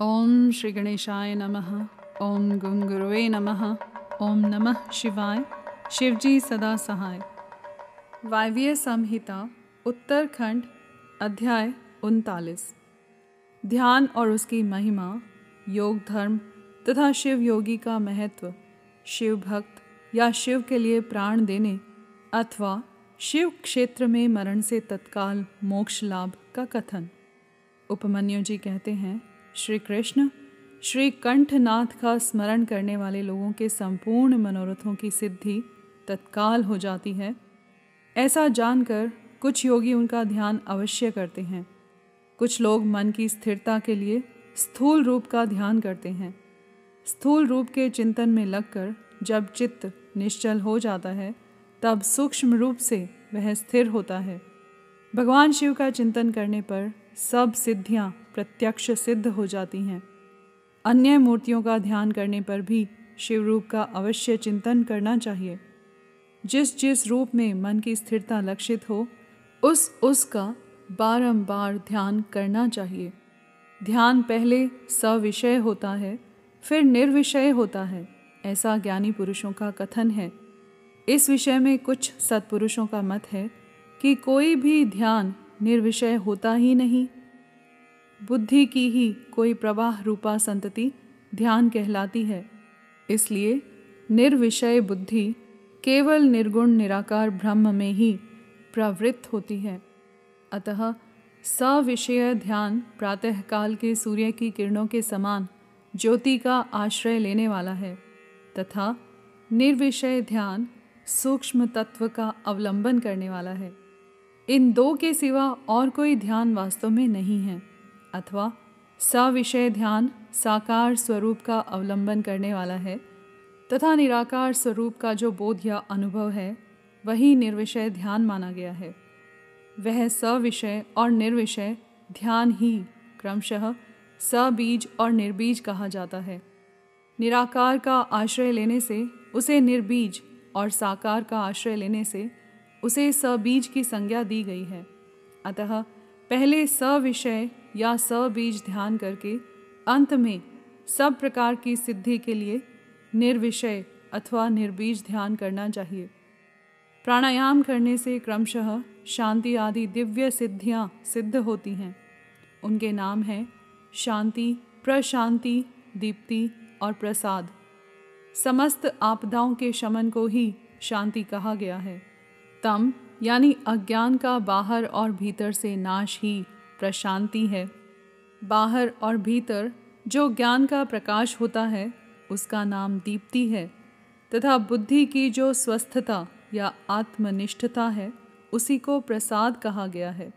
ओम श्री गणेशाय नमः। ओम गुंगुरुवे नमः। ओम नमः शिवाय। शिवजी सदा सहाय। वायव्य संहिता, उत्तरखंड, अध्याय उनतालीस। ध्यान और उसकी महिमा, योग धर्म तथा शिव योगी का महत्व, शिव भक्त या शिव के लिए प्राण देने अथवा शिव क्षेत्र में मरण से तत्काल मोक्ष लाभ का कथन। उपमन्यु जी कहते हैं श्री कृष्ण श्री कंठनाथ का स्मरण करने वाले लोगों के संपूर्ण मनोरथों की सिद्धि तत्काल हो जाती है। ऐसा जानकर कुछ योगी उनका ध्यान अवश्य करते हैं। कुछ लोग मन की स्थिरता के लिए स्थूल रूप का ध्यान करते हैं। स्थूल रूप के चिंतन में लगकर जब चित्त निश्चल हो जाता है, तब सूक्ष्म रूप से वह स्थिर होता है। भगवान शिव का चिंतन करने पर सब सिद्धियाँ प्रत्यक्ष सिद्ध हो जाती हैं। अन्य मूर्तियों का ध्यान करने पर भी शिव रूप का अवश्य चिंतन करना चाहिए। जिस जिस रूप में मन की स्थिरता लक्षित हो, उस उसका बारंबार ध्यान करना चाहिए। ध्यान पहले सविषय होता है, फिर निर्विषय होता है, ऐसा ज्ञानी पुरुषों का कथन है। इस विषय में कुछ सत्पुरुषों का मत है कि कोई भी ध्यान निर्विषय होता ही नहीं। बुद्धि की ही कोई प्रवाह रूपा संतति ध्यान कहलाती है। इसलिए निर्विषय बुद्धि केवल निर्गुण निराकार ब्रह्म में ही प्रवृत्त होती है। अतः सविषय ध्यान प्रातःकाल के सूर्य की किरणों के समान ज्योति का आश्रय लेने वाला है तथा निर्विषय ध्यान सूक्ष्म तत्व का अवलंबन करने वाला है। इन दो के सिवा और कोई ध्यान वास्तव में नहीं है। अथवा सविषय ध्यान साकार स्वरूप का अवलंबन करने वाला है, तथा निराकार स्वरूप का जो बोध या अनुभव है, वही निर्विषय ध्यान माना गया है। वह सविषय और निर्विषय ध्यान ही क्रमशः सबीज और निर्बीज कहा जाता है। निराकार का आश्रय लेने से उसे निर्बीज और साकार का आश्रय लेने से उसे सबीज की संज्ञा दी गई है। अतः पहले सविषय या सबीज ध्यान करके अंत में सब प्रकार की सिद्धि के लिए निर्विषय अथवा निर्बीज ध्यान करना चाहिए। प्राणायाम करने से क्रमशः शांति आदि दिव्य सिद्धियाँ सिद्ध होती हैं। उनके नाम हैं शांति, प्रशांति, दीप्ति और प्रसाद। समस्त आपदाओं के शमन को ही शांति कहा गया है। तम, यानी अज्ञान का बाहर और भीतर से नाश ही प्रशांति है। बाहर और भीतर जो ज्ञान का प्रकाश होता है, उसका नाम दीप्ति है तथा बुद्धि की जो स्वस्थता या आत्मनिष्ठता है, उसी को प्रसाद कहा गया है।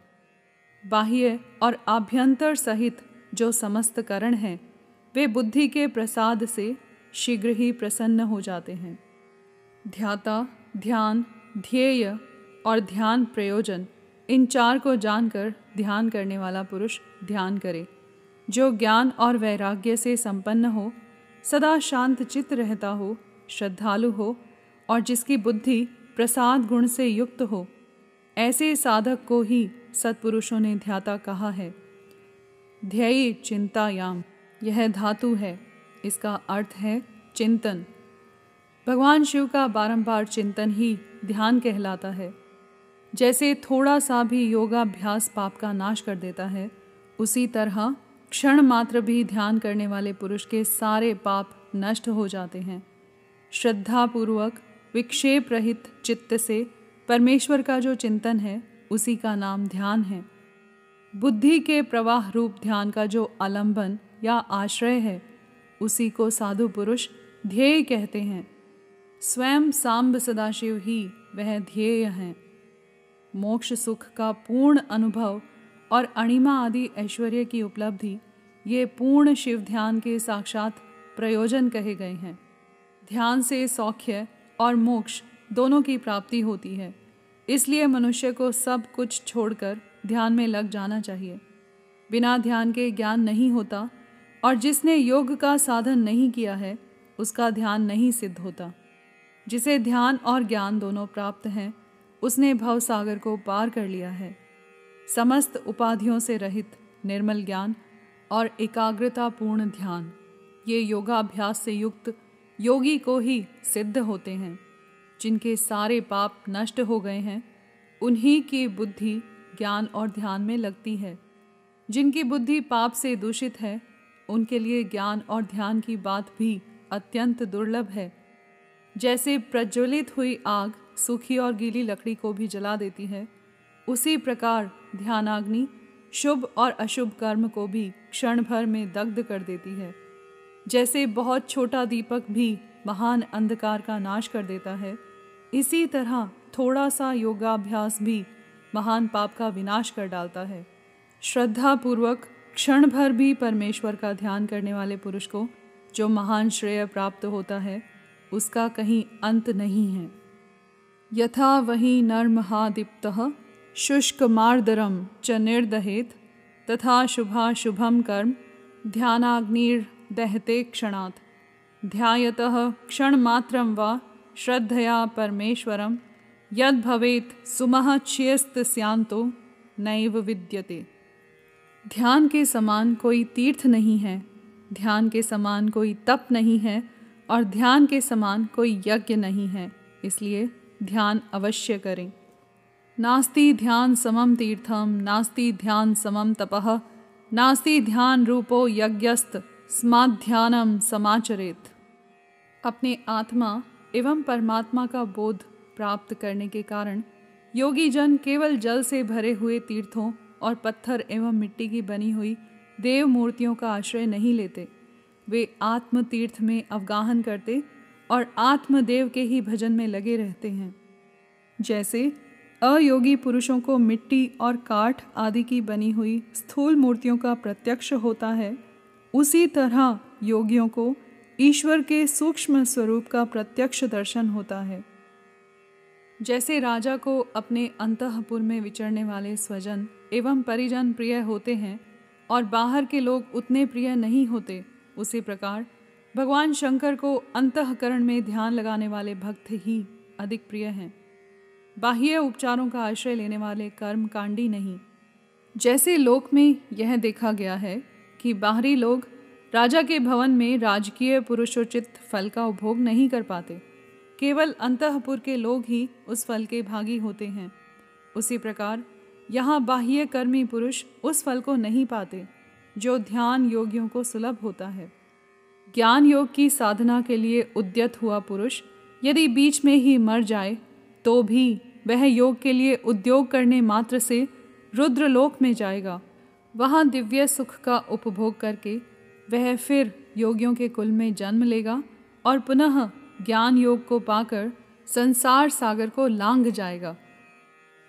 बाह्य और आभ्यंतर सहित जो समस्त करण हैं, वे बुद्धि के प्रसाद से शीघ्र ही प्रसन्न हो जाते हैं। ध्याता, ध्यान, ध्येय और ध्यान प्रयोजन, इन चार को जानकर ध्यान करने वाला पुरुष ध्यान करे। जो ज्ञान और वैराग्य से संपन्न हो, सदा शांत चित्त रहता हो, श्रद्धालु हो और जिसकी बुद्धि प्रसाद गुण से युक्त हो, ऐसे साधक को ही सत्पुरुषों ने ध्याता कहा है। ध्ययी चिंतायाम, यह धातु है। इसका अर्थ है चिंतन। भगवान शिव का बारंबार चिंतन ही ध्यान कहलाता है। जैसे थोड़ा सा भी योगाभ्यास पाप का नाश कर देता है, उसी तरह क्षण मात्र भी ध्यान करने वाले पुरुष के सारे पाप नष्ट हो जाते हैं। श्रद्धापूर्वक, विक्षेप रहित चित्त से परमेश्वर का जो चिंतन है, उसी का नाम ध्यान है। बुद्धि के प्रवाह रूप ध्यान का जो आलंबन या आश्रय है, उसी को साधु पुरुष ध्येय कहते हैं। स्वयं सांब सदाशिव ही वह ध्येय हैं। मोक्ष, सुख का पूर्ण अनुभव और अणिमा आदि ऐश्वर्य की उपलब्धि, ये पूर्ण शिव ध्यान के साक्षात प्रयोजन कहे गए हैं। ध्यान से सौख्य और मोक्ष दोनों की प्राप्ति होती है। इसलिए मनुष्य को सब कुछ छोड़कर ध्यान में लग जाना चाहिए। बिना ध्यान के ज्ञान नहीं होता और जिसने योग का साधन नहीं किया है, उसका ध्यान नहीं सिद्ध होता। जिसे ध्यान और ज्ञान दोनों प्राप्त हैं उसने भव सागर को पार कर लिया है। समस्त उपाधियों से रहित निर्मल ज्ञान और एकाग्रता पूर्ण ध्यान, ये योगाभ्यास से युक्त योगी को ही सिद्ध होते हैं। जिनके सारे पाप नष्ट हो गए हैं, उन्हीं की बुद्धि ज्ञान और ध्यान में लगती है। जिनकी बुद्धि पाप से दूषित है, उनके लिए ज्ञान और ध्यान की बात भी अत्यंत दुर्लभ है। जैसे प्रज्वलित हुई आग सूखी और गीली लकड़ी को भी जला देती है। उसी प्रकार ध्यानाग्नि, शुभ और अशुभ कर्म को भी क्षण भर में दग्ध कर देती है। जैसे बहुत छोटा दीपक भी महान अंधकार का नाश कर देता है, इसी तरह थोड़ा सा योगाभ्यास भी महान पाप का विनाश कर डालता है। श्रद्धा पूर्वक क्षण भर भी परमेश्वर का ध्यान करने वाले पुरुष को जो महान श्रेय प्राप्त होता है, उसका कहीं अंत नहीं है। यथा वही नर्महादीप्त शुष्क मार्दरम च निर्दहेत, तथा शुभा शुभम कर्म, ध्यानाग्निर्दहते क्षणात्। ध्यायतः क्षणमात्रं वा श्रद्धया परमेश्वरं यद भवेत सुमहच्छियस्त स्यांतो नैव विद्यते। ध्यान के समान कोई तीर्थ नहीं है, ध्यान के समान कोई तप नहीं है, और ध्यान के समान कोई यज्ञ नहीं है, इसलिए ध्यान अवश्य करें। नास्ति ध्यान समम तीर्थम नास्ति ध्यान समम तपह नास्ति ध्यान रूपो यज्ञस्त स्माध्यानम समाचरित। अपने आत्मा एवं परमात्मा का बोध प्राप्त करने के कारण योगी जन केवल जल से भरे हुए तीर्थों और पत्थर एवं मिट्टी की बनी हुई देव मूर्तियों का आश्रय नहीं लेते। वे आत्म तीर्थ में अवगाहन करते और आत्मदेव के ही भजन में लगे रहते हैं। जैसे अयोगी पुरुषों को मिट्टी और काठ आदि की बनी हुई स्थूल मूर्तियों का प्रत्यक्ष होता है, उसी तरह योगियों को ईश्वर के सूक्ष्म स्वरूप का प्रत्यक्ष दर्शन होता है। जैसे राजा को अपने अंतपुर में विचरने वाले स्वजन एवं परिजन प्रिय होते हैं और बाहर के लोग उतने प्रिय नहीं होते, उसी प्रकार भगवान शंकर को अंतकरण में ध्यान लगाने वाले भक्त ही अधिक प्रिय हैं। बाह्य उपचारों का आश्रय लेने वाले कर्म कांडी नहीं। जैसे लोक में यह देखा गया है कि बाहरी लोग राजा के भवन में राजकीय पुरुषोचित फल का उपभोग नहीं कर पाते। केवल अंतपुर के लोग ही उस फल के भागी होते हैं। उसी प्रकार यहाँ बाह्य कर्मी पुरुष उस फल को नहीं पाते, जो ध्यान योगियों को सुलभ होता है। ज्ञान योग की साधना के लिए उद्यत हुआ पुरुष यदि बीच में ही मर जाए तो भी वह योग के लिए उद्योग करने मात्र से रुद्रलोक में जाएगा। वहाँ दिव्य सुख का उपभोग करके वह फिर योगियों के कुल में जन्म लेगा और पुनः ज्ञान योग को पाकर संसार सागर को लांग जाएगा।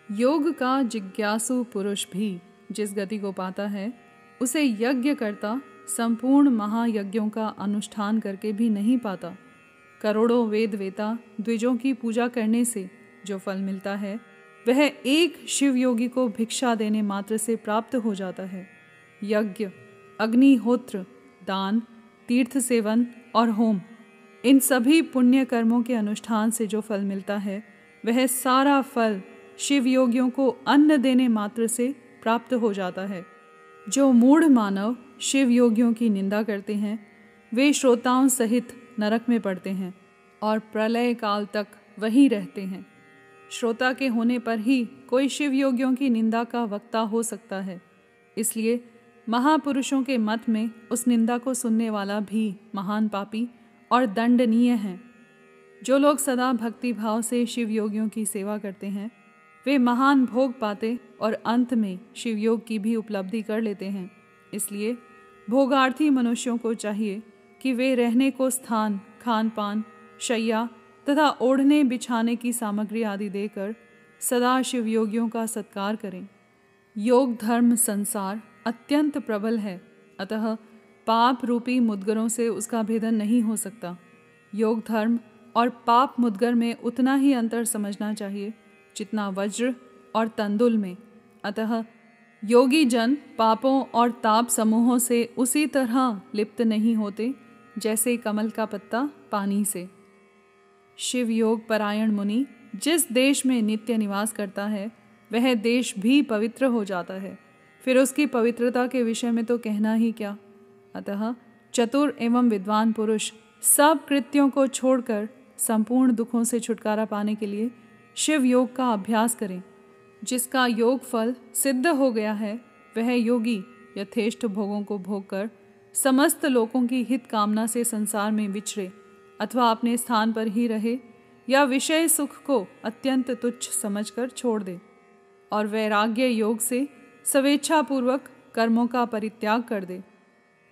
योग का जिज्ञासु पुरुष भी जिस गति को पाता है, उसे यज्ञ करता संपूर्ण महायज्ञों का अनुष्ठान करके भी नहीं पाता। करोड़ों वेद वेता द्विजों की पूजा करने से जो फल मिलता है, वह एक शिव योगी को भिक्षा देने मात्र से प्राप्त हो जाता है। यज्ञ, अग्निहोत्र, दान, तीर्थ सेवन और होम, इन सभी पुण्य कर्मों के अनुष्ठान से जो फल मिलता है, वह सारा फल शिव योगियों को अन्न देने मात्र से प्राप्त हो जाता है। जो मूढ़ मानव शिव योगियों की निंदा करते हैं, वे श्रोताओं सहित नरक में पड़ते हैं और प्रलय काल तक वहीं रहते हैं। श्रोता के होने पर ही कोई शिव योगियों की निंदा का वक्ता हो सकता है। इसलिए महापुरुषों के मत में उस निंदा को सुनने वाला भी महान पापी और दंडनीय हैं। जो लोग सदा भक्ति भाव से शिव योगियों की सेवा करते हैं वे महान भोग पाते और अंत में शिव योग की भी उपलब्धि कर लेते हैं। इसलिए भोगार्थी मनुष्यों को चाहिए कि वे रहने को स्थान खान पान शैया तथा ओढ़ने, बिछाने की सामग्री आदि देकर सदा शिव योगियों का सत्कार करें। योग धर्म संसार अत्यंत प्रबल है, अतः पाप रूपी मुदगरों से उसका भेदन नहीं हो सकता। योग धर्म और पाप मुदगर में उतना ही अंतर समझना चाहिए जितना वज्र और तंदुल में। अतः योगी जन पापों और ताप समूहों से उसी तरह लिप्त नहीं होते, जैसे कमल का पत्ता पानी से। शिव योग परायण मुनि जिस देश में नित्य निवास करता है, वह देश भी पवित्र हो जाता है। फिर उसकी पवित्रता के विषय में तो कहना ही क्या? अतः चतुर एवं विद्वान पुरुष सब कृत्यों को छोड़कर संपूर्ण दुखों से छुटकारा पाने के लिए शिव योग का अभ्यास करें। जिसका योग फल सिद्ध हो गया है, वह योगी यथेष्ट भोगों को भोग कर समस्त लोगों की हित कामना से संसार में विचरे अथवा अपने स्थान पर ही रहे या विषय सुख को अत्यंत तुच्छ समझकर छोड़ दे और वैराग्य योग से स्वेच्छापूर्वक कर्मों का परित्याग कर दे।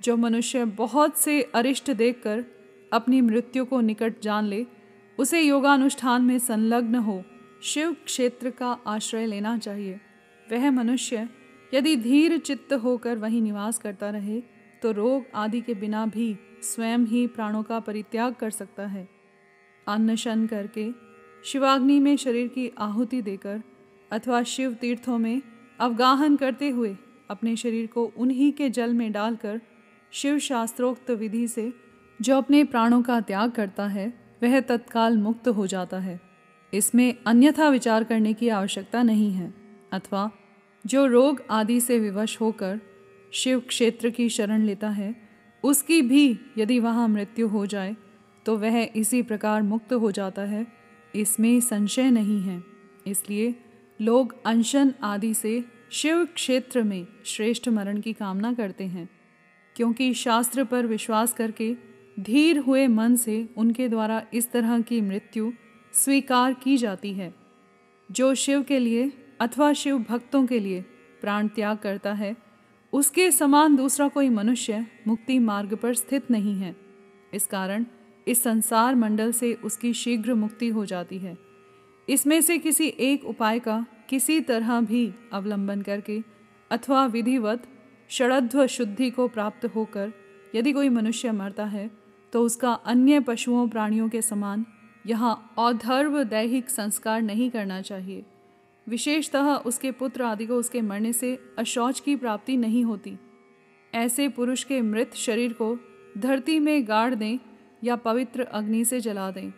जो मनुष्य बहुत से अरिष्ट देखकर अपनी मृत्यु को निकट जान ले, उसे योगानुष्ठान में संलग्न हो शिव क्षेत्र का आश्रय लेना चाहिए। वह मनुष्य, यदि धीर चित्त होकर वहीं निवास करता रहे तो रोग आदि के बिना भी स्वयं ही प्राणों का परित्याग कर सकता है। अन्न शन करके, शिवाग्नि में शरीर की आहुति देकर अथवा शिव तीर्थों में अवगाहन करते हुए अपने शरीर को उन्हीं के जल में डालकर शिव शास्त्रोक्त विधि से जो अपने प्राणों का त्याग करता है, वह तत्काल मुक्त हो जाता है। इसमें अन्यथा विचार करने की आवश्यकता नहीं है, अथवा जो रोग आदि से विवश होकर शिव क्षेत्र की शरण लेता है, उसकी भी यदि वहाँ मृत्यु हो जाए तो वह इसी प्रकार मुक्त हो जाता है। इसमें संशय नहीं है। इसलिए लोग अनशन आदि से शिव क्षेत्र में श्रेष्ठ मरण की कामना करते हैं, क्योंकि शास्त्र पर विश्वास करके धीर हुए मन से उनके द्वारा इस तरह की मृत्यु स्वीकार की जाती है, जो शिव के लिए अथवा शिव भक्तों के लिए प्राण त्याग करता है, उसके समान दूसरा कोई मनुष्य मुक्ति मार्ग पर स्थित नहीं है। इस कारण इस संसार मंडल से उसकी शीघ्र मुक्ति हो जाती है। इसमें से किसी एक उपाय का किसी तरह भी अवलंबन करके अथवा विधिवत षड़ध्व शुद्धि को प्राप्त होकर यदि कोई मनुष्य मरता है तो उसका अन्य पशुओं प्राणियों के समान यहाँ औधर्व दैहिक संस्कार नहीं करना चाहिए। विशेषतः उसके पुत्र आदि को उसके मरने से अशौच की प्राप्ति नहीं होती। ऐसे पुरुष के मृत शरीर को धरती में गाड़ दें या पवित्र अग्नि से जला दें,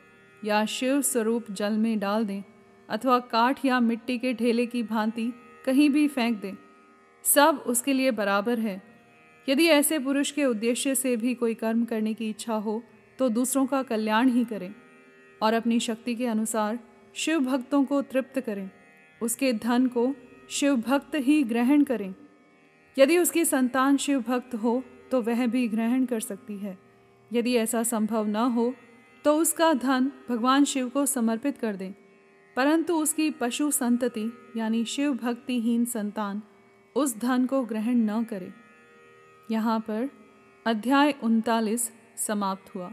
या शिव स्वरूप जल में डाल दें, अथवा काठ या मिट्टी के ढेले की भांति कहीं भी फेंक दें। सब उसके लिए बराबर है। यदि ऐसे पुरुष के उद्देश्य से भी कोई कर्म करने की इच्छा हो तो दूसरों का कल्याण ही करें। और अपनी शक्ति के अनुसार शिव भक्तों को तृप्त करें। उसके धन को शिव भक्त ही ग्रहण करें। यदि उसकी संतान शिव भक्त हो तो वह भी ग्रहण कर सकती है। यदि ऐसा संभव न हो तो उसका धन भगवान शिव को समर्पित कर दें। परंतु उसकी पशु संतति, यानी शिव भक्तिहीन संतान, उस धन को ग्रहण न करे। यहाँ पर अध्याय उनतालीस समाप्त हुआ।